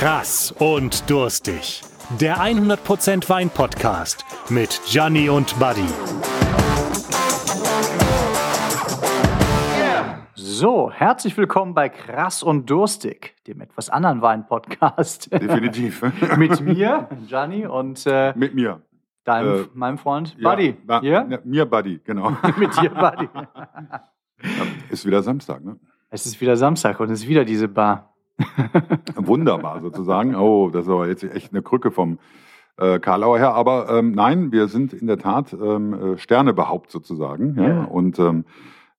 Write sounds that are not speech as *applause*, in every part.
Krass und durstig. Der 100% Wein Podcast mit Gianni und Buddy. So, herzlich willkommen bei Krass und Durstig, dem etwas anderen Wein-Podcast. Definitiv. *laughs* Mit mir, Gianni, und äh, Mit mir. deinem, Äh, meinem Freund Ja, Buddy. ba- Ja? Ja, mir Buddy, genau. *laughs* Mit dir, Buddy. *laughs* Ist wieder Samstag, ne? Es ist wieder Samstag und es ist wieder diese Bar. *laughs* Wunderbar sozusagen. Oh, das ist aber jetzt echt eine Krücke vom äh, Karlauer her. Aber ähm, nein, wir sind in der Tat ähm, äh, Sternebehaupt sozusagen. Ja? Ja. Und ähm,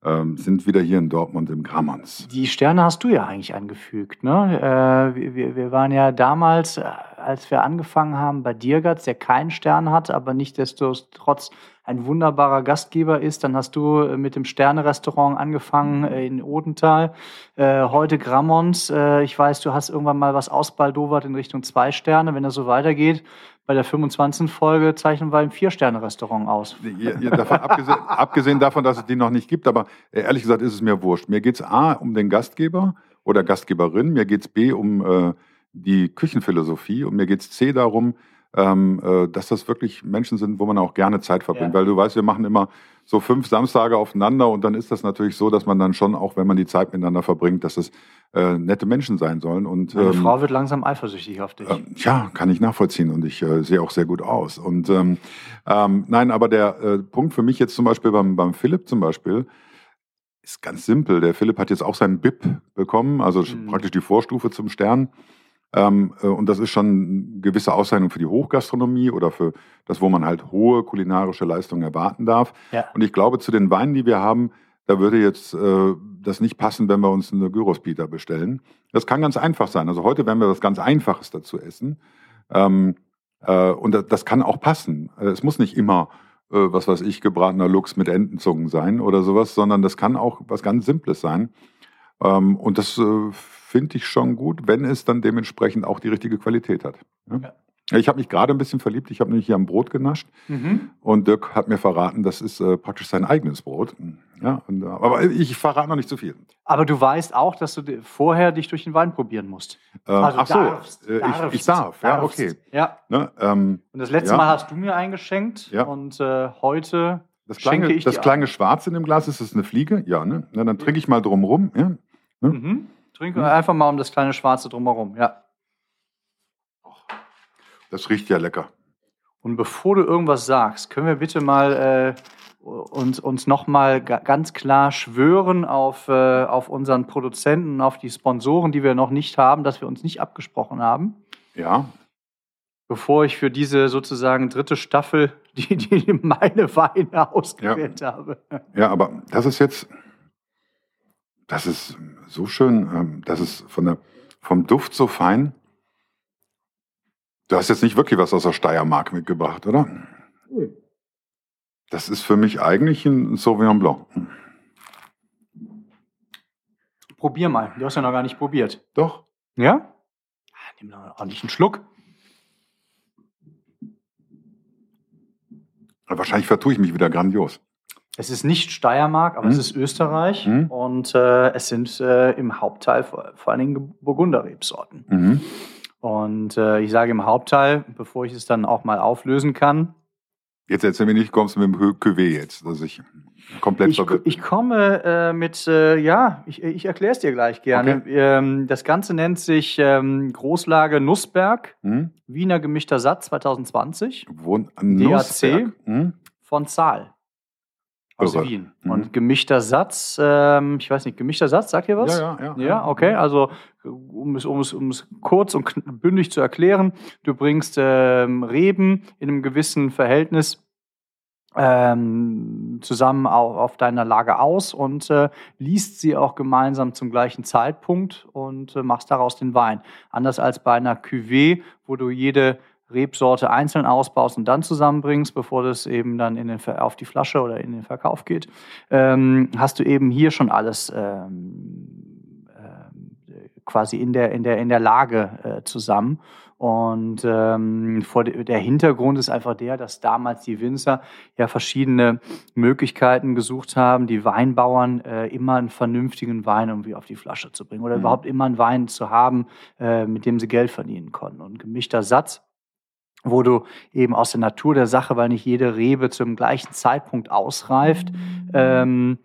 ähm, sind wieder hier in Dortmund im Grammons. Die Sterne hast du ja eigentlich angefügt. Ne? Äh, wir- wir, wir waren ja damals, äh, als wir angefangen haben bei Dirgatz, der keinen Stern hat, aber nichtsdestotrotz ein wunderbarer Gastgeber ist. Dann hast du äh, mit dem Sterne-Restaurant angefangen äh, in Odenthal. Äh, heute Grammons. Äh, ich weiß, du hast irgendwann mal was ausbaldowert in Richtung zwei Sterne. Wenn das so weitergeht, bei der 25. Folge zeichnen wir ein Vier-Sterne-Restaurant aus. Ja, ja, davon, abgesehen, abgesehen davon, dass es die noch nicht gibt, aber äh, ehrlich gesagt ist es mir wurscht. Mir geht es A um den Gastgeber oder Gastgeberin, mir geht es B um äh, die Küchenphilosophie und mir geht es C darum, ähm, äh, dass das wirklich Menschen sind, wo man auch gerne Zeit verbringt. Ja. Weil du weißt, wir machen immer so fünf Samstage aufeinander und dann ist das natürlich so, dass man dann schon, auch wenn man die Zeit miteinander verbringt, dass es äh, nette Menschen sein sollen. Und, Meine ähm, Frau wird langsam eifersüchtig auf dich. ähm, ja, kann ich nachvollziehen und ich äh, sehe auch sehr gut aus. Und ähm, ähm, nein, aber der äh, Punkt für mich jetzt zum Beispiel beim, beim Philipp zum Beispiel ist ganz simpel. Der Philipp hat jetzt auch seinen BIP bekommen, also Mhm. praktisch die Vorstufe zum Stern. Ähm, äh, und das ist schon eine gewisse Auszeichnung für die Hochgastronomie oder für das, wo man halt hohe kulinarische Leistungen erwarten darf. Ja. Und ich glaube, zu den Weinen, die wir haben, da würde jetzt äh, das nicht passen, wenn wir uns eine Gyros-Pita bestellen. Das kann ganz einfach sein. Also heute werden wir was ganz Einfaches dazu essen. Ähm, äh, und das, das kann auch passen. Äh, Es muss nicht immer, äh, was weiß ich, gebratener Lachs mit Entenzungen sein oder sowas, sondern das kann auch was ganz Simples sein. Ähm, und das äh, finde ich schon gut, wenn es dann dementsprechend auch die richtige Qualität hat. Ja? Ich habe mich gerade ein bisschen verliebt. Ich habe nämlich hier am Brot genascht. Mhm. Und Dirk hat mir verraten, das ist äh, praktisch sein eigenes Brot. Ja, und, äh, aber ich verrate noch nicht zu viel. Aber du weißt auch, dass du vorher dich durch den Wein probieren musst. Ähm, Also ach so, darfst, äh, ich, darfst, ich darf, ja, darfst. okay. Ja. Ne, ähm, Und das letzte Ja. Mal hast du mir eingeschenkt Ja. und äh, heute das schenke kleine, ich das kleine Schwarze in dem Glas, ist das eine Fliege? Ja, ne? Na, dann trinke ich mal drum rum. Ja? Ein. Mhm. Trink Mhm. einfach mal um das kleine Schwarze drumherum. Ja. Das riecht ja lecker. Und bevor du irgendwas sagst, können wir bitte mal äh, uns, uns nochmal ganz klar schwören auf, äh, auf unseren Produzenten auf die Sponsoren, die wir noch nicht haben, dass wir uns nicht abgesprochen haben. Ja, bevor ich für diese sozusagen dritte Staffel die, die meine Weine ausgewählt habe. ja, aber das ist jetzt, das ist so schön, ähm, das ist von der, vom Duft so fein. Du hast jetzt nicht wirklich was aus der Steiermark mitgebracht, oder? Das ist für mich eigentlich ein Sauvignon Blanc. Probier mal. Du hast ja noch gar nicht probiert. Doch. Ja? Ah, Nimm noch einen Schluck. Wahrscheinlich vertue ich mich wieder grandios. Es ist nicht Steiermark, aber Mhm. es ist Österreich. Mhm. Und äh, es sind äh, im Hauptteil vor, vor allen Dingen Burgunderrebsorten. Mhm. Und äh, ich sage im Hauptteil, bevor ich es dann auch mal auflösen kann. Jetzt erzähl mir nicht, kommst du mit dem Cuvée jetzt, dass ich komplett Ich, verwirrt ich komme äh, mit, äh, ja, ich, ich erkläre es dir gleich gerne. Ähm, das Ganze nennt sich ähm, Großlage Nussberg, Hm? Wiener gemischter Satz 2020 Wohn DAC? Nussberg. Hm? von Zahl aus Irre. Wien. Mhm. Und gemischter Satz, ähm, ich weiß nicht, gemischter Satz, sagt ihr was? Ja, ja, ja. Ja, okay. Also, um es, um es, um es kurz und bündig zu erklären, du bringst ähm, Reben in einem gewissen Verhältnis ähm, zusammen auf, auf deiner Lage aus und äh, liest sie auch gemeinsam zum gleichen Zeitpunkt und äh, machst daraus den Wein. Anders als bei einer Cuvée, wo du jede Rebsorte einzeln ausbaust und dann zusammenbringst, bevor das eben dann in den, auf die Flasche oder in den Verkauf geht, ähm, hast du eben hier schon alles ähm, ähm, quasi in der, in der, in der Lage äh, zusammen. Und ähm, vor de der Hintergrund ist einfach der, dass damals die Winzer ja verschiedene Möglichkeiten gesucht haben, die Weinbauern äh, immer einen vernünftigen Wein irgendwie auf die Flasche zu bringen oder mhm. überhaupt immer einen Wein zu haben, äh, mit dem sie Geld verdienen konnten. Und gemischter Satz wo du eben aus der Natur der Sache, weil nicht jede Rebe zum gleichen Zeitpunkt ausreift, ähm,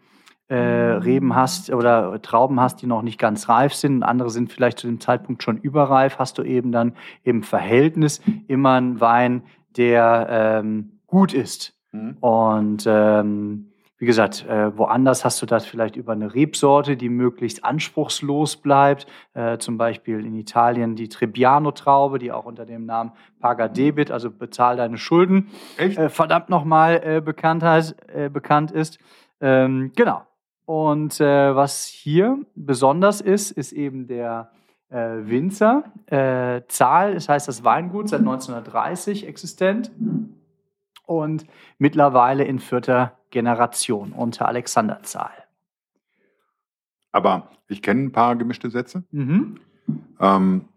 äh, Reben hast oder Trauben hast, die noch nicht ganz reif sind und andere sind vielleicht zu dem Zeitpunkt schon überreif, hast du eben dann im Verhältnis immer einen Wein, der ähm, gut ist. Mhm. Und ähm, wie gesagt, äh, woanders hast du das vielleicht über eine Rebsorte, die möglichst anspruchslos bleibt. Äh, zum Beispiel in Italien die Trebbiano-Traube, die auch unter dem Namen Paga Debit, also bezahl deine Schulden, äh, verdammt nochmal äh, Bekanntheit, äh, bekannt ist. Ähm, genau. Und äh, was hier besonders ist, ist eben der äh, Winzer. Zahl, das heißt das Weingut, seit 1930 existent und mittlerweile in vierter Generation unter Alexander Zahl. Aber ich kenne ein paar gemischte Sätze. Mhm. Ähm,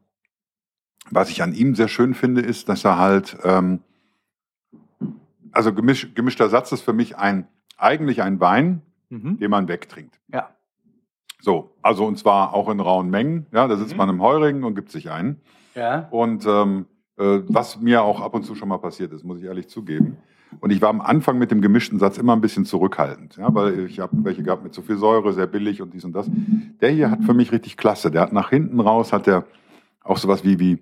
was ich an ihm sehr schön finde, ist, dass er halt, ähm, also gemisch, gemischter Satz ist für mich ein, eigentlich ein Wein, mhm. den man wegtrinkt. Ja. So, also und zwar auch in rauen Mengen. Ja, da sitzt mhm. man im Heurigen und gibt sich einen. Ja. Und ähm, äh, was mir auch ab und zu schon mal passiert ist, muss ich ehrlich zugeben. Und ich war am Anfang mit dem gemischten Satz immer ein bisschen zurückhaltend, ja, weil ich habe welche gehabt mit zu viel Säure, sehr billig und dies und das. Der hier hat für mich richtig klasse. Der hat nach hinten raus, hat der auch sowas wie, wie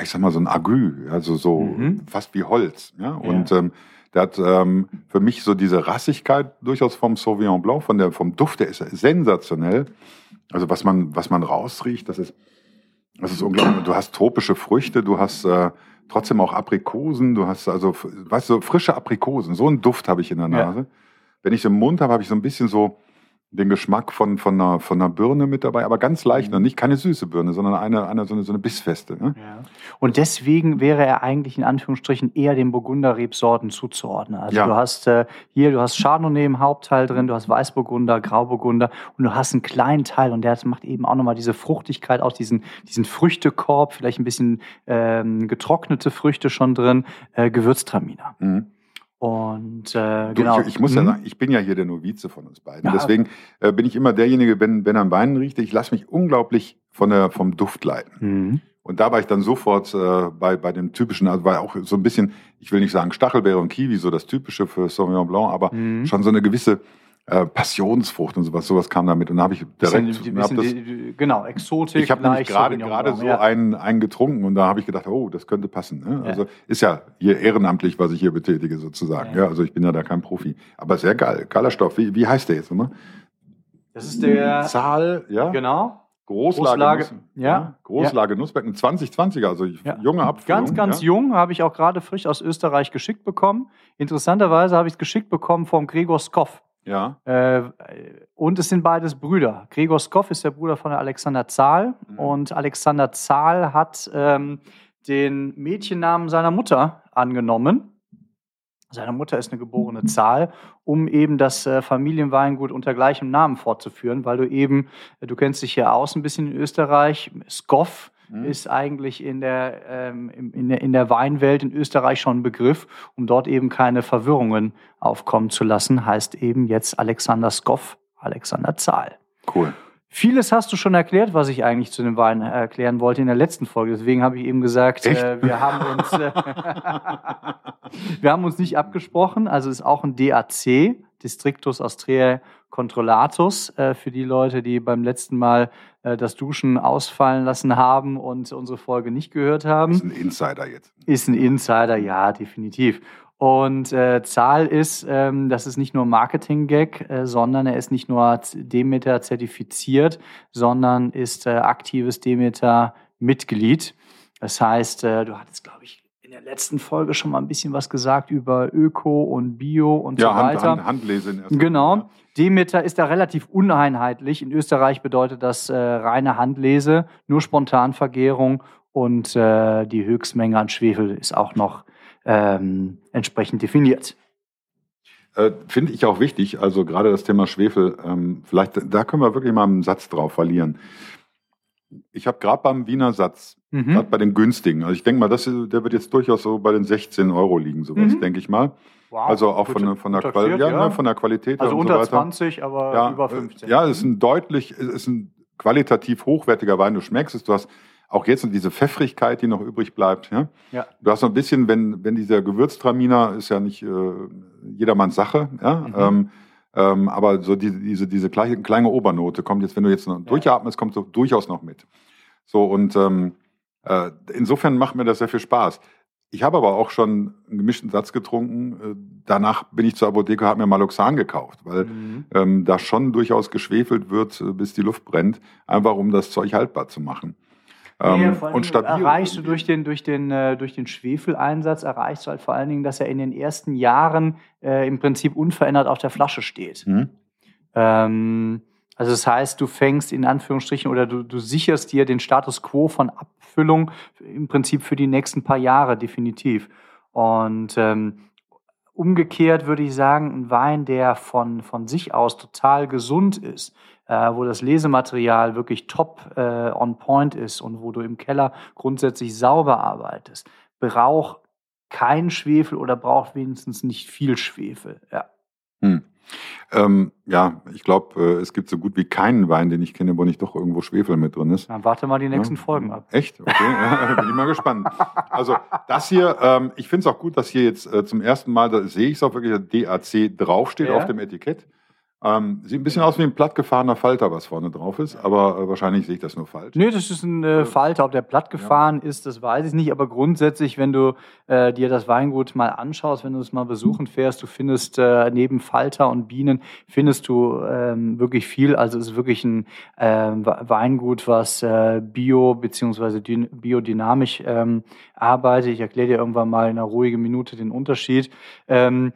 ich sag mal, so ein Agü, also so mhm. fast wie Holz. Ja? Und ja. Ähm, der hat ähm, für mich so diese Rassigkeit durchaus vom Sauvignon Blanc, von der, vom Duft, der ist sensationell. Also was man, was man rausriecht, das ist, das ist unglaublich. Du hast tropische Früchte, du hast äh, trotzdem auch Aprikosen, du hast also, weißt du, frische Aprikosen. So einen Duft habe ich in der Nase. Ja. Wenn ich im Mund habe, habe ich so ein bisschen so, den Geschmack von, von, einer, von einer Birne mit dabei, aber ganz leicht mhm. und nicht keine süße Birne, sondern eine, eine, so, eine so eine bissfeste. Ne? Ja. Und deswegen wäre er eigentlich in Anführungsstrichen eher den Burgunder-Rebsorten zuzuordnen. Also ja. du hast äh, hier, du hast Chardonnay im Hauptteil drin, du hast Weißburgunder, Grauburgunder und du hast einen kleinen Teil und der macht eben auch nochmal diese Fruchtigkeit aus, diesen, diesen Früchtekorb, vielleicht ein bisschen ähm, getrocknete Früchte schon drin, äh, Gewürztraminer. Mhm. Und äh, genau. Ich, ich muss ja mhm. sagen, ich bin ja hier der Novize von uns beiden. Ja, Deswegen äh, bin ich immer derjenige, wenn, wenn er am Wein riecht, ich lasse mich unglaublich von der, vom Duft leiten. Mhm. Und da war ich dann sofort äh, bei, bei dem typischen, also war auch so ein bisschen, ich will nicht sagen Stachelbeere und Kiwi, so das typische für Sauvignon Blanc, aber mhm. schon so eine gewisse äh, Passionsfrucht und sowas, sowas kam damit. Und da habe ich direkt. Bisschen, bisschen das, die, genau, Exotik. Ich habe nämlich gerade gerade so ja. einen, einen getrunken und da habe ich gedacht, oh, das könnte passen. Ne? Also ist ja hier ehrenamtlich, was ich hier betätige sozusagen. Ja. ja. also ich bin ja da kein Profi. Aber sehr geil. Geiler Stoff. Wie, wie heißt der jetzt nochmal? Das ist der Zahl, ja. Genau. Großlage, Großlage Nuss, ja. Großlage ja. Nussberg, ein 2020er, also ja. junge Abfüllung. Ganz, ganz ja. jung, habe ich auch gerade frisch aus Österreich geschickt bekommen. Interessanterweise habe ich es geschickt bekommen vom Gregor Skoff. Ja. Äh, und es sind beides Brüder. Gregor Skoff ist der Bruder von Alexander Zahl. Mhm. Und Alexander Zahl hat ähm, den Mädchennamen seiner Mutter angenommen. Seine Mutter ist eine geborene Zahl, um eben das äh, Familienweingut unter gleichem Namen fortzuführen, weil du eben, äh, du kennst dich hier aus ein bisschen in Österreich, Skoff mhm. ist eigentlich in der, ähm, in, der, in der Weinwelt in Österreich schon ein Begriff, um dort eben keine Verwirrungen aufkommen zu lassen, heißt eben jetzt Alexander Skoff, Alexander Zahl. Cool. Vieles hast du schon erklärt, was ich eigentlich zu dem Wein erklären wollte in der letzten Folge. Deswegen habe ich eben gesagt, äh, wir haben uns, äh, *laughs* wir haben uns nicht abgesprochen. Also es ist auch ein DAC, Districtus Austriae Controllatus, äh, für die Leute, die beim letzten Mal äh, das Duschen ausfallen lassen haben und unsere Folge nicht gehört haben. Ist ein Insider jetzt. Ist ein Insider, ja, definitiv. Und äh, Zahl ist, ähm, das ist nicht nur Marketing-Gag, äh, sondern er ist nicht nur Demeter zertifiziert, sondern ist äh, aktives Demeter-Mitglied. Das heißt, äh, du hattest, glaube ich, in der letzten Folge schon mal ein bisschen was gesagt über Öko und Bio und ja, so weiter. Hand, Hand, Handlesen. Genau. Demeter ist da relativ uneinheitlich. In Österreich bedeutet das äh, reine Handlese, nur Spontanvergärung und äh, die Höchstmenge an Schwefel ist auch noch ähm, entsprechend definiert. Äh, Finde ich auch wichtig, also gerade das Thema Schwefel, ähm, vielleicht, da können wir wirklich mal einen Satz drauf verlieren. Ich habe gerade beim Wiener Satz, Mhm. gerade bei den günstigen, also ich denke mal, das, der wird jetzt durchaus so bei den 16 Euro liegen, sowas, Mhm. denke ich mal. Wow, Also auch gut, von, der- von, der, Quali ja, ja. Ne, von der Qualität Also unter so weiter. 20, aber ja, über äh, 15. Ja, es ist ein deutlich, es ist ein qualitativ hochwertiger Wein. Du schmeckst es, du hast auch jetzt noch diese Pfeffrigkeit, die noch übrig bleibt. Ja? Ja. Du hast noch ein bisschen, wenn, wenn dieser Gewürztraminer ist ja nicht äh, jedermanns Sache, ja. Mhm. Ähm, ähm, aber so diese, diese, diese kleine, kleine Obernote kommt jetzt, wenn du jetzt noch durchatmest, kommt so durchaus noch mit. So und ähm, äh, insofern macht mir das sehr viel Spaß. Ich habe aber auch schon einen gemischten Satz getrunken. Äh, danach bin ich zur Apotheke, habe mir Maloxan gekauft, weil Mhm. ähm, da schon durchaus geschwefelt wird, bis die Luft brennt, einfach um das Zeug haltbar zu machen. Ja, Ähm, allen und stabil. erreichst du durch den, durch, den, äh, durch den Schwefeleinsatz, erreichst du halt vor allen Dingen, dass er in den ersten Jahren äh, im Prinzip unverändert auf der Flasche steht. Hm? Ähm, also das heißt, du fängst in Anführungsstrichen oder du, du sicherst dir den Status quo von Abfüllung im Prinzip für die nächsten paar Jahre definitiv. Und ähm, umgekehrt würde ich sagen, ein Wein, der von, von sich aus total gesund ist, wo das Lesematerial wirklich top äh, on point ist und wo du im Keller grundsätzlich sauber arbeitest, braucht kein Schwefel oder braucht wenigstens nicht viel Schwefel. Ja. Hm. Ähm, ja, ich glaube, äh, es gibt so gut wie keinen Wein, den ich kenne, wo nicht doch irgendwo Schwefel mit drin ist. Dann warte mal die nächsten Ja. Folgen ab. Echt? Okay, bin ich mal gespannt. Also das hier, ähm, ich finde es auch gut, dass hier jetzt äh, zum ersten Mal, da sehe ich es auch wirklich, DAC draufsteht Ja. auf dem Etikett. Ähm, sieht ein bisschen aus wie ein plattgefahrener Falter, was vorne drauf ist, aber äh, wahrscheinlich sehe ich das nur falsch. Nee, das ist ein äh, Falter. Ob der platt gefahren ist, das weiß ich nicht. Aber grundsätzlich, wenn du äh, dir das Weingut mal anschaust, wenn du es mal besuchen fährst, du findest äh, neben Falter und Bienen, findest du ähm, wirklich viel. Also es ist wirklich ein ähm, We- Weingut, was äh, bio- bzw. dyn- biodynamisch ähm, arbeitet. Ich erkläre dir irgendwann mal in einer ruhigen Minute den Unterschied. Ähm,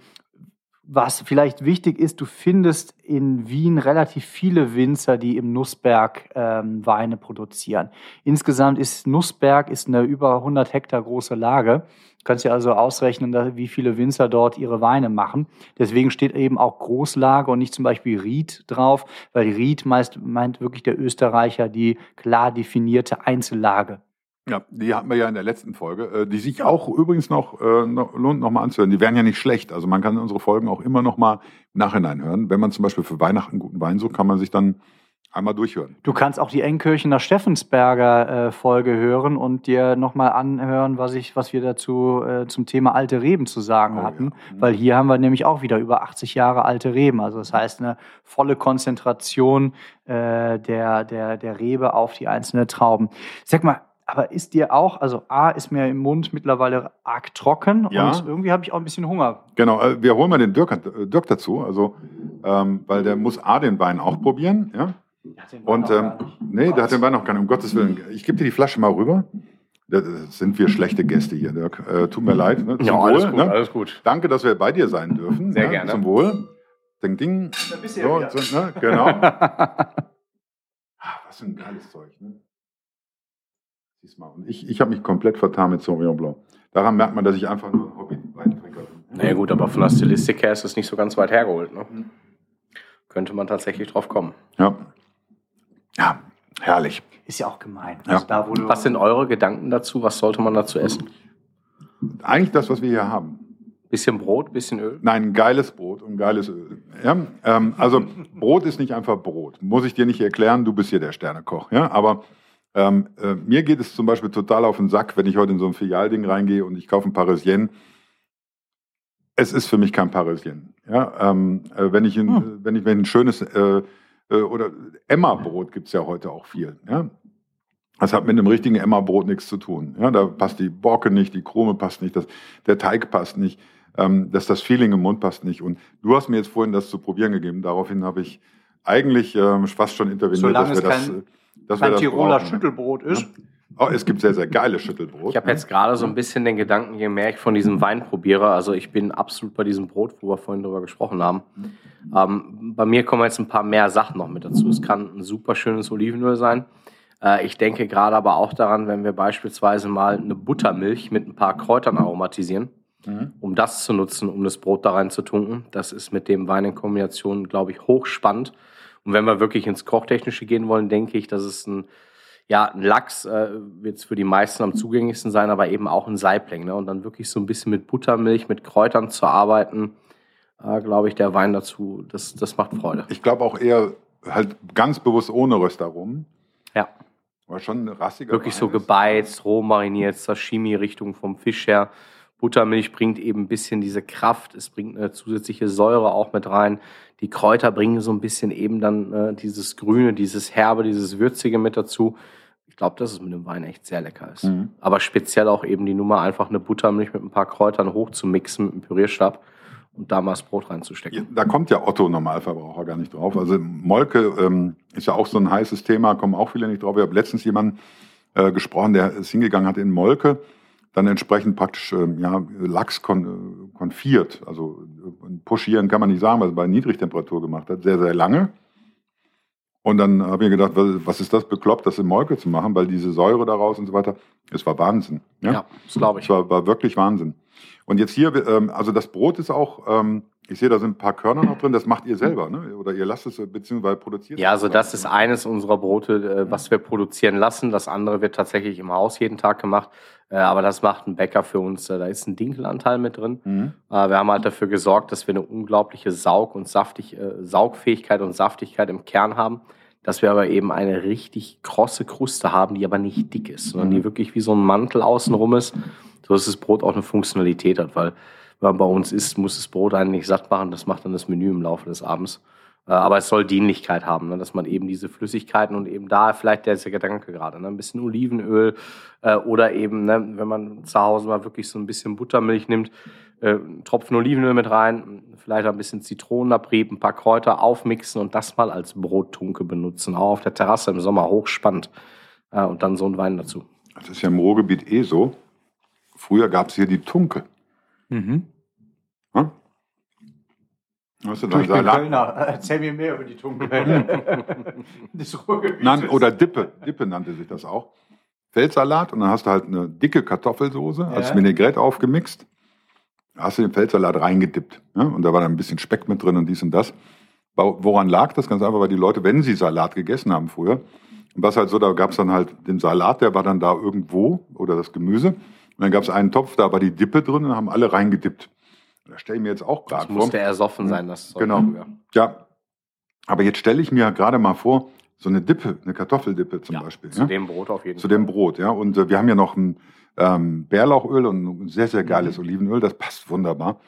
was vielleicht wichtig ist, du findest in Wien relativ viele Winzer, die im Nussberg ähm, Weine produzieren. Insgesamt ist Nussberg ist eine über 100 Hektar große Lage. Du kannst dir also ausrechnen, wie viele Winzer dort ihre Weine machen. Deswegen steht eben auch Großlage und nicht zum Beispiel Ried drauf, weil Ried meist meint wirklich der Österreicher die klar definierte Einzellage. Ja, die hatten wir ja in der letzten Folge, äh, die sich auch übrigens noch, äh, noch lohnt, noch mal anzuhören. Die wären ja nicht schlecht. Also man kann unsere Folgen auch immer noch mal im Nachhinein hören. Wenn man zum Beispiel für Weihnachten guten Wein sucht, kann man sich dann einmal durchhören. Du kannst auch die Enkirchener Steffensberger äh, Folge hören und dir nochmal anhören, was, ich, was wir dazu äh, zum Thema alte Reben zu sagen Oh, hatten. ja. Mhm. Weil hier haben wir nämlich auch wieder über 80 Jahre alte Reben. Also das heißt eine volle Konzentration äh, der, der, der Rebe auf die einzelnen Trauben. Sag mal, aber ist dir auch, also A ist mir im Mund mittlerweile arg trocken Ja. und irgendwie habe ich auch ein bisschen Hunger. Genau, äh, wir holen mal den Dirk, Dirk dazu, also ähm, weil der muss A den Wein auch probieren, ja. Und ähm, nee, der hat den Wein noch gar nicht, um Gottes Willen. Ich gebe dir die Flasche mal rüber. Da sind wir schlechte Gäste hier, Dirk. Äh, tut mir leid. Ne? Zum Ja, alles Wohl, gut, ne? alles gut. Danke, dass wir bei dir sein dürfen. Sehr ne? gerne. Zum Wohl. Ding, ding. Da bist du ja So, wieder. so, ne? Genau. *laughs* Ah, was für ein geiles Zeug. Ne? Siehst mal. Und ich, ich habe mich komplett vertan mit Sauvignon Blanc. Daran merkt man, dass ich einfach nur ein Hobby-Weintrinker bin. Na ja, gut, aber von der Stilistik her ist es nicht so ganz weit hergeholt. Ne? Könnte man tatsächlich drauf kommen. Ja. Ja, herrlich. Ist ja auch gemein. Ja. Also da, wo du Was sind eure Gedanken dazu? Was sollte man dazu essen? Eigentlich das, was wir hier haben. Bisschen Brot, bisschen Öl? Nein, ein geiles Brot und ein geiles Öl. Ja? Ähm, also Brot ist nicht einfach Brot. Muss ich dir nicht erklären, du bist hier der Sternekoch. Ja? Aber ähm, äh, mir geht es zum Beispiel total auf den Sack, wenn ich heute in so ein Filialding reingehe und ich kaufe ein Parisien. Es ist für mich kein Parisien. Ja? Ähm, äh, wenn, ich ein, Hm. wenn, ich, wenn ein schönes äh, äh, oder Emma-Brot gibt es ja heute auch viel. Ja? Das hat mit einem richtigen Emma-Brot nichts zu tun. Ja, da passt die Borke nicht, die Krume passt nicht, das, der Teig passt nicht, ähm, dass das Feeling im Mund passt nicht. Und du hast mir jetzt vorhin das zu probieren gegeben. Daraufhin habe ich eigentlich ähm, fast schon interveniert, Solange dass wir es das, das Tiroler brauchen. Schüttelbrot ist. Oh, es gibt sehr, sehr geile Schüttelbrot. Ich habe jetzt gerade so ein bisschen den Gedanken gemerkt von diesem Weinprobierer. Also ich bin absolut bei diesem Brot, wo wir vorhin drüber gesprochen haben. Ähm, bei mir kommen jetzt ein paar mehr Sachen noch mit dazu. Es kann ein super schönes Olivenöl sein. Äh, ich denke gerade aber auch daran, wenn wir beispielsweise mal eine Buttermilch mit ein paar Kräutern aromatisieren, Mhm. um das zu nutzen, um das Brot da rein zu tunken. Das ist mit dem Wein in Kombination, glaube ich, hochspannend. Und wenn wir wirklich ins Kochtechnische gehen wollen, denke ich, dass es ein ja, ein Lachs äh, wird für die meisten am zugänglichsten sein, aber eben auch ein Saibling. Ne? Und dann wirklich so ein bisschen mit Buttermilch, mit Kräutern zu arbeiten, äh, glaube ich, der Wein dazu, das, das macht Freude. Ich glaube auch eher halt ganz bewusst ohne Röstaromen. Ja. War schon ein rassiger Wirklich Wein so gebeizt, roh mariniert, Sashimi-Richtung vom Fisch her. Buttermilch bringt eben ein bisschen diese Kraft, es bringt eine zusätzliche Säure auch mit rein. Die Kräuter bringen so ein bisschen eben dann äh, dieses Grüne, dieses Herbe, dieses Würzige mit dazu. Ich glaube, dass es mit dem Wein echt sehr lecker ist. Mhm. Aber speziell auch eben die Nummer, einfach eine Buttermilch mit ein paar Kräutern hochzumixen mit einem Pürierstab und da mal das Brot reinzustecken. Da kommt ja Otto Normalverbraucher gar nicht drauf. Also Molke ähm, ist ja auch so ein heißes Thema, kommen auch viele nicht drauf. Ich habe letztens jemanden äh, gesprochen, der ist hingegangen hat in Molke, dann entsprechend praktisch ähm, ja, Lachs kon, konfiert. Also äh, puschieren kann man nicht sagen, weil es bei Niedrigtemperatur gemacht hat, sehr, sehr lange. Und dann habe ich mir gedacht, was was ist das bekloppt, das in Molke zu machen, weil diese Säure daraus und so weiter, es war Wahnsinn. Ja, Ja, das glaube ich. es war, war wirklich Wahnsinn. Und jetzt hier, ähm, also das Brot ist auch, ähm, ich sehe, da sind ein paar Körner noch drin, das macht ihr selber, ne? Oder ihr lasst es, äh, beziehungsweise produziert Ja, also das ist eines unserer Brote, äh, was wir produzieren lassen. Das andere wird tatsächlich im Haus jeden Tag gemacht. Äh, aber das macht ein Bäcker für uns. Da ist ein Dinkelanteil mit drin. Mhm. Wir haben halt dafür gesorgt, dass wir eine unglaubliche Saug- und saftig, äh, Saugfähigkeit und Saftigkeit im Kern haben. Dass wir aber eben eine richtig krosse Kruste haben, die aber nicht dick ist, sondern die wirklich wie so ein Mantel außenrum ist, so dass das Brot auch eine Funktionalität hat. Weil wenn man bei uns isst, muss das Brot einen nicht satt machen. Das macht dann das Menü im Laufe des Abends. Äh, Aber es soll Dienlichkeit haben, ne? dass man eben diese Flüssigkeiten und eben da vielleicht der, der Gedanke gerade, ne? ein bisschen Olivenöl äh, oder eben, ne, wenn man zu Hause mal wirklich so ein bisschen Buttermilch nimmt, äh, einen Tropfen Olivenöl mit rein, vielleicht ein bisschen Zitronenabrieb, ein paar Kräuter aufmixen und das mal als Brottunke benutzen, auch auf der Terrasse im Sommer hochspannend. Äh, und dann so ein Wein dazu. Das ist ja im Ruhrgebiet eh so. Früher gab es hier die Tunke. Mhm. Hm? Weißt du, Du, ich bin Kölner. Erzähl mir mehr über die Tunke. *laughs* des Ruhrgebietes. Nein, oder Dippe. Dippe nannte sich das auch. Feldsalat und dann hast du halt eine dicke Kartoffelsoße als Ja. Vinaigrette aufgemixt. Da hast du den Feldsalat reingedippt. Ja? Und da war dann ein bisschen Speck mit drin und dies und das. Wo- Woran lag das? Ganz einfach, weil die Leute, wenn sie Salat gegessen haben früher, und was halt so, da gab es dann halt den Salat, der war dann da irgendwo, oder das Gemüse. Und dann gab es einen Topf, da war die Dippe drin und haben alle reingedippt. Da stelle ich mir jetzt auch Das gerade vor. musste ersoffen sein, das Zeug Genau. früher. Ja, aber jetzt stelle ich mir gerade mal vor, so eine Dippe, eine Kartoffeldippe zum Ja, Beispiel. Zu ja? dem Brot auf jeden Zu Fall. dem Brot, ja. Und äh, wir haben ja noch ein ähm, Bärlauchöl und ein sehr, sehr Mhm. geiles Olivenöl. Das passt wunderbar.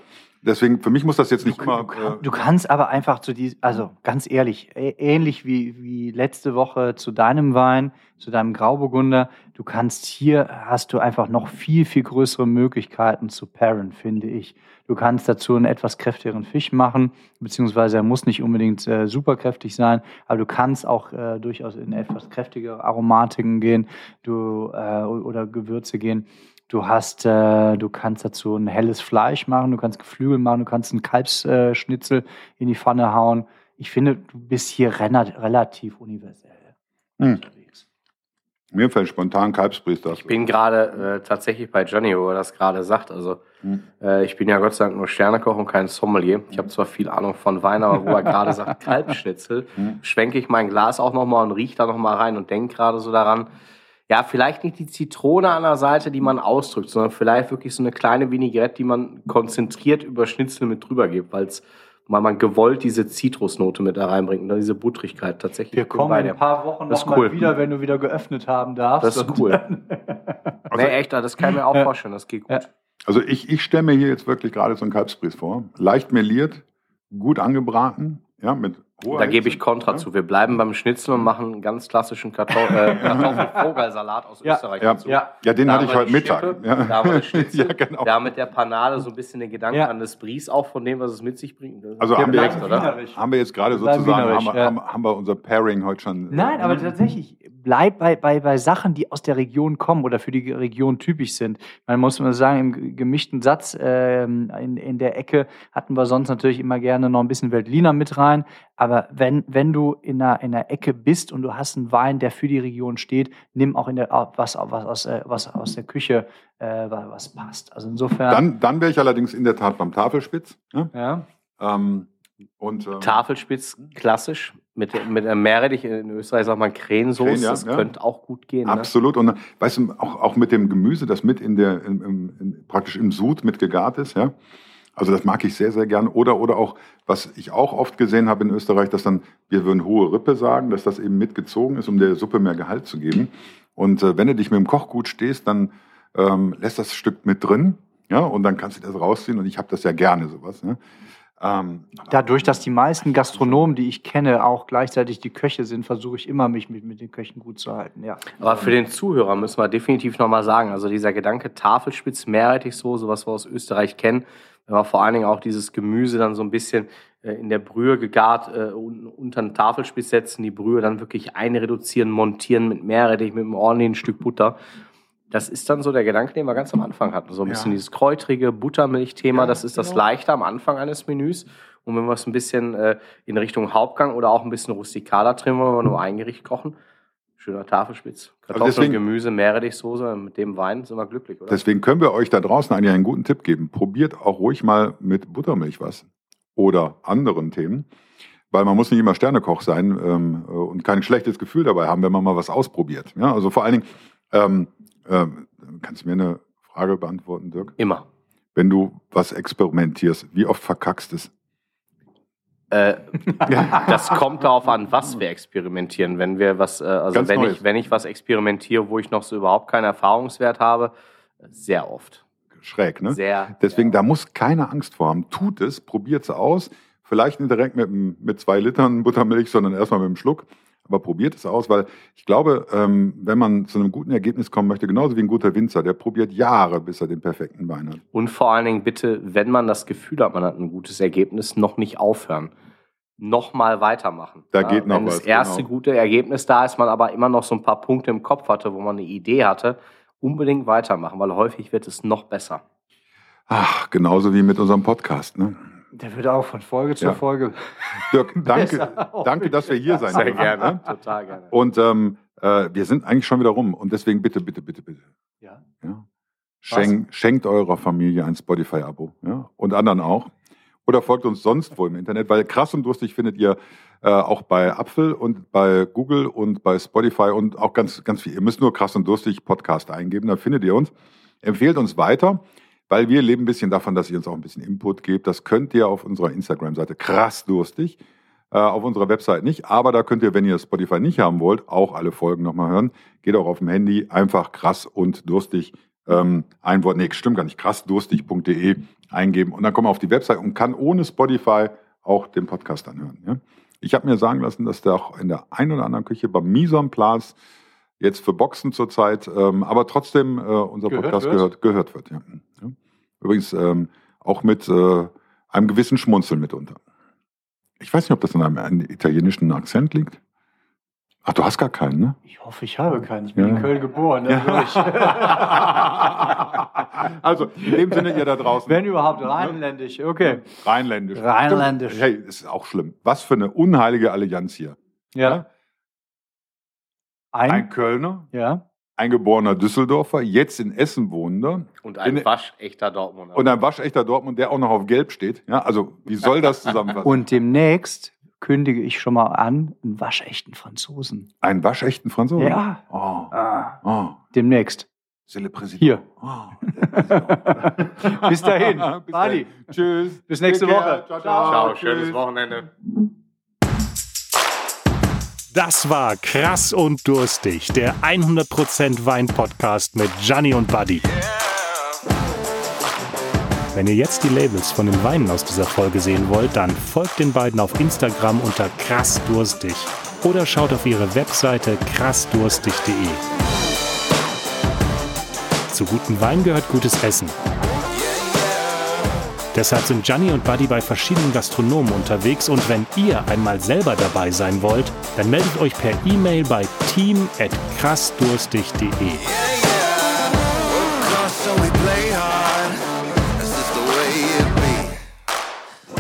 Deswegen, für mich muss das jetzt nicht Du, immer. du, Äh, du kannst aber einfach zu diesem, also ganz ehrlich, ähnlich wie, wie letzte Woche zu deinem Wein, zu deinem Grauburgunder, du kannst hier, hast du einfach noch viel, viel größere Möglichkeiten zu pairen, finde ich. Du kannst dazu einen etwas kräftigeren Fisch machen, beziehungsweise er muss nicht unbedingt äh, super kräftig sein, aber du kannst auch äh, durchaus in etwas kräftigere Aromatiken gehen du, äh, oder Gewürze gehen. Du hast, äh, du kannst dazu ein helles Fleisch machen, du kannst Geflügel machen, du kannst einen Kalbsschnitzel äh, Schnitzel in die Pfanne hauen. Ich finde, du bist hier relativ universell Hm. unterwegs. mir fällt spontan Kalbspriester. Ich bin gerade äh, tatsächlich bei Johnny, wo er das gerade sagt. Also Hm. äh, ich bin ja Gott sei Dank nur Sternekoch und kein Sommelier. Ich habe zwar viel Ahnung von Wein, aber wo er gerade sagt *laughs* Kalbschnitzel, Hm. schwenke ich mein Glas auch nochmal und rieche da nochmal rein und denke gerade so daran, ja, vielleicht nicht die Zitrone an der Seite, die man ausdrückt, sondern vielleicht wirklich so eine kleine Vinaigrette, die man konzentriert über Schnitzel mit drüber gibt, weil man gewollt diese Zitrusnote mit da reinbringt und dann diese Buttrigkeit tatsächlich. Wir kommen in ein paar Wochen nochmal cool. wieder, wenn du wieder geöffnet haben darfst. Das ist cool. Also- nee, echt, das kann ich mir auch vorstellen, das geht gut. Also ich, ich stelle mir hier jetzt wirklich gerade so einen Kalbsbries vor. Leicht meliert, gut angebraten, ja, mit Da gebe ich Kontra ja. zu. Wir bleiben beim Schnitzel und machen einen ganz klassischen Kartoffel, äh, *laughs* Kartoffelvogelsalat aus Ja. Österreich Ja. dazu. Ja, Ja, den Da hatte ich heute Mittag. Schippe, Ja. Da haben wir *laughs* Schnitzel. ja, genau. Da mit der Panade so ein bisschen den Gedanken Ja. an das Bries auch von dem, was es mit sich bringt. Also haben wir jetzt-. Haben wir jetzt gerade sozusagen, haben haben, haben wir unser Pairing heute schon. Nein, äh, aber tatsächlich, bleib bei, bei, bei Sachen, die aus der Region kommen oder für die Region typisch sind. Man muss mal sagen, im ge- gemischten Satz ähm, in, in der Ecke hatten wir sonst natürlich immer gerne noch ein bisschen Veltliner mit rein. Aber wenn, wenn du in einer, in einer Ecke bist und du hast einen Wein, der für die Region steht, nimm auch in der, was, was, aus, äh, was aus der Küche äh, was passt. Also insofern. Dann, dann wäre ich allerdings in der Tat beim Tafelspitz. Ja? ja. Ähm, und, ähm, Tafelspitz, klassisch. Mit, mit einem Meerrettich in Österreich sagt man Krähensoße, Krähen, ja, das ja. könnte auch gut gehen. Ne? Absolut. Und weißt du, auch, auch mit dem Gemüse, das mit in der, im, in, praktisch im Sud mit gegart ist, ja. Also das mag ich sehr, sehr gern. Oder, oder auch, was ich auch oft gesehen habe in Österreich, dass dann, wir würden hohe Rippe sagen, dass das eben mitgezogen ist, um der Suppe mehr Gehalt zu geben. Und äh, wenn du dich mit dem Kochgut stehst, dann ähm, lässt das Stück mit drin, ja, und dann kannst du das rausziehen. Und ich habe das ja gerne, sowas. Ne? Ähm, Dadurch, dass die meisten Gastronomen, die ich kenne, auch gleichzeitig die Köche sind, versuche ich immer, mich mit, mit den Köchen gut zu halten. Ja. Aber für den Zuhörer müssen wir definitiv nochmal sagen, also dieser Gedanke Tafelspitz, Meerrettichsoße, was wir aus Österreich kennen, wenn wir vor allen Dingen auch dieses Gemüse dann so ein bisschen äh, in der Brühe gegart äh, un- unter den Tafelspitz setzen, die Brühe dann wirklich einreduzieren, montieren mit Meerrettich, mit einem ordentlichen Stück Butter. Das ist dann so der Gedanke, den wir ganz am Anfang hatten. So ein Ja. bisschen dieses kräutrige Buttermilch-Thema, Ja, das ist das genau. Leichte am Anfang eines Menüs. Und wenn wir es ein bisschen äh, in Richtung Hauptgang oder auch ein bisschen rustikaler trimmen, wenn wir nur ein Gericht kochen, schöner Tafelspitz. Kartoffeln, deswegen- Gemüse, Meerrettichsoße, mit dem Wein sind wir glücklich, oder? Deswegen können wir euch da draußen eigentlich einen guten Tipp geben. Probiert auch ruhig mal mit Buttermilch was oder anderen Themen, weil man muss nicht immer Sternekoch sein ähm, äh, und kein schlechtes Gefühl dabei haben, wenn man mal was ausprobiert. Ja, also vor allen Dingen, ähm, ähm, kannst du mir eine Frage beantworten, Dirk? Immer. Wenn du was experimentierst, wie oft verkackst es? Äh, *laughs* das kommt darauf an, was wir experimentieren. Wenn wir was, äh, also Ganz wenn ich, wenn ich was experimentiere, wo ich noch so überhaupt keinen Erfahrungswert habe, sehr oft. Schräg, ne? Sehr. Deswegen, sehr da muss keine Angst vor haben. Tut es, probiert es aus. Vielleicht nicht direkt mit, mit zwei Litern Buttermilch, sondern erstmal mit einem Schluck. Aber probiert es aus, weil ich glaube, ähm, wenn man zu einem guten Ergebnis kommen möchte, genauso wie ein guter Winzer, der probiert Jahre, bis er den perfekten Wein hat. Und vor allen Dingen bitte, wenn man das Gefühl hat, man hat ein gutes Ergebnis, noch nicht aufhören. Nochmal weitermachen. Da geht noch wenn was, das erste genau. gute Ergebnis da ist, man aber immer noch so ein paar Punkte im Kopf hatte, wo man eine Idee hatte, unbedingt weitermachen, weil häufig wird es noch besser. Ach, genauso wie mit unserem Podcast. Ne? Der wird auch von Folge zu Ja. Folge. *laughs* Dirk, danke, *laughs* danke, dass wir hier sein Sehr gerne, ne? total gerne. Und ähm, äh, wir sind eigentlich schon wieder rum. Und deswegen bitte, bitte, bitte, bitte. Ja. Ja. Schenk, schenkt eurer Familie ein Spotify-Abo. Ja? Und anderen auch. Oder folgt uns sonst wo im Internet, weil krass und durstig findet ihr äh, auch bei Apfel und bei Google und bei Spotify und auch ganz, ganz viel. Ihr müsst nur krass und durstig Podcast eingeben, da findet ihr uns. Empfehlt uns weiter, weil wir leben ein bisschen davon, dass ihr uns auch ein bisschen Input gebt. Das könnt ihr auf unserer Instagram-Seite krass durstig. Äh, auf unserer Website nicht, aber da könnt ihr, wenn ihr Spotify nicht haben wollt, auch alle Folgen nochmal hören. Geht auch auf dem Handy, einfach krass und durstig ähm, ein Wort, nee, stimmt gar nicht, krassdurstig.de eingeben und dann kommt man auf die Website und kann ohne Spotify auch den Podcast anhören. Ja? Ich habe mir sagen lassen, dass der auch in der ein oder anderen Küche beim Mise en place jetzt für Boxen zurzeit, ähm, aber trotzdem äh, unser Gehört Podcast wird? gehört, gehört wird. Ja. Ja. Übrigens ähm, auch mit äh, einem gewissen Schmunzeln mitunter. Ich weiß nicht, ob das an einem, einem italienischen Akzent liegt. Ach, du hast gar keinen, ne? Ich hoffe, ich habe keinen. Ich bin Ja. in Köln geboren. dadurch. *laughs* *laughs* also, in dem Sinne, ihr da draußen. Wenn überhaupt rheinländisch. Okay. Rheinländisch. Rheinländisch. Stimmt. Hey, ist auch schlimm. Was für eine unheilige Allianz hier. Ja. Ein Ein. Kölner, Ja. ein geborener Düsseldorfer, jetzt in Essen wohnender Und ein In- waschechter Dortmunder. und ein waschechter Dortmund, der auch noch auf Gelb steht. Ja, also, wie soll das zusammenfassen? Und demnächst kündige ich schon mal an, einen waschechten Franzosen. einen waschechten Franzosen? Ja. Oh, Ah, oh. demnächst. C'est le Président. Hier. Oh. *laughs* Bis dahin. *laughs* Bis dahin. Tschüss. Bis nächste. Woche. Ciao, ciao. Ciao, schönes Wochenende. Das war Krass und Durstig, der 100% Wein-Podcast mit Gianni und Buddy. Wenn ihr jetzt die Labels von den Weinen aus dieser Folge sehen wollt, dann folgt den beiden auf Instagram unter krassdurstig oder schaut auf ihre Webseite krassdurstig.de. Zu gutem Wein gehört gutes Essen. Deshalb sind Gianni und Buddy bei verschiedenen Gastronomen unterwegs und wenn ihr einmal selber dabei sein wollt, dann meldet euch per E-Mail bei team@krassdurstig.de. be.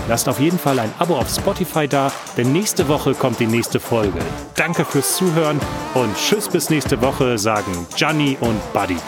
Lasst auf jeden Fall ein Abo auf Spotify da, denn nächste Woche kommt die nächste Folge. Danke fürs Zuhören und tschüss bis nächste Woche, sagen Gianni und Buddy.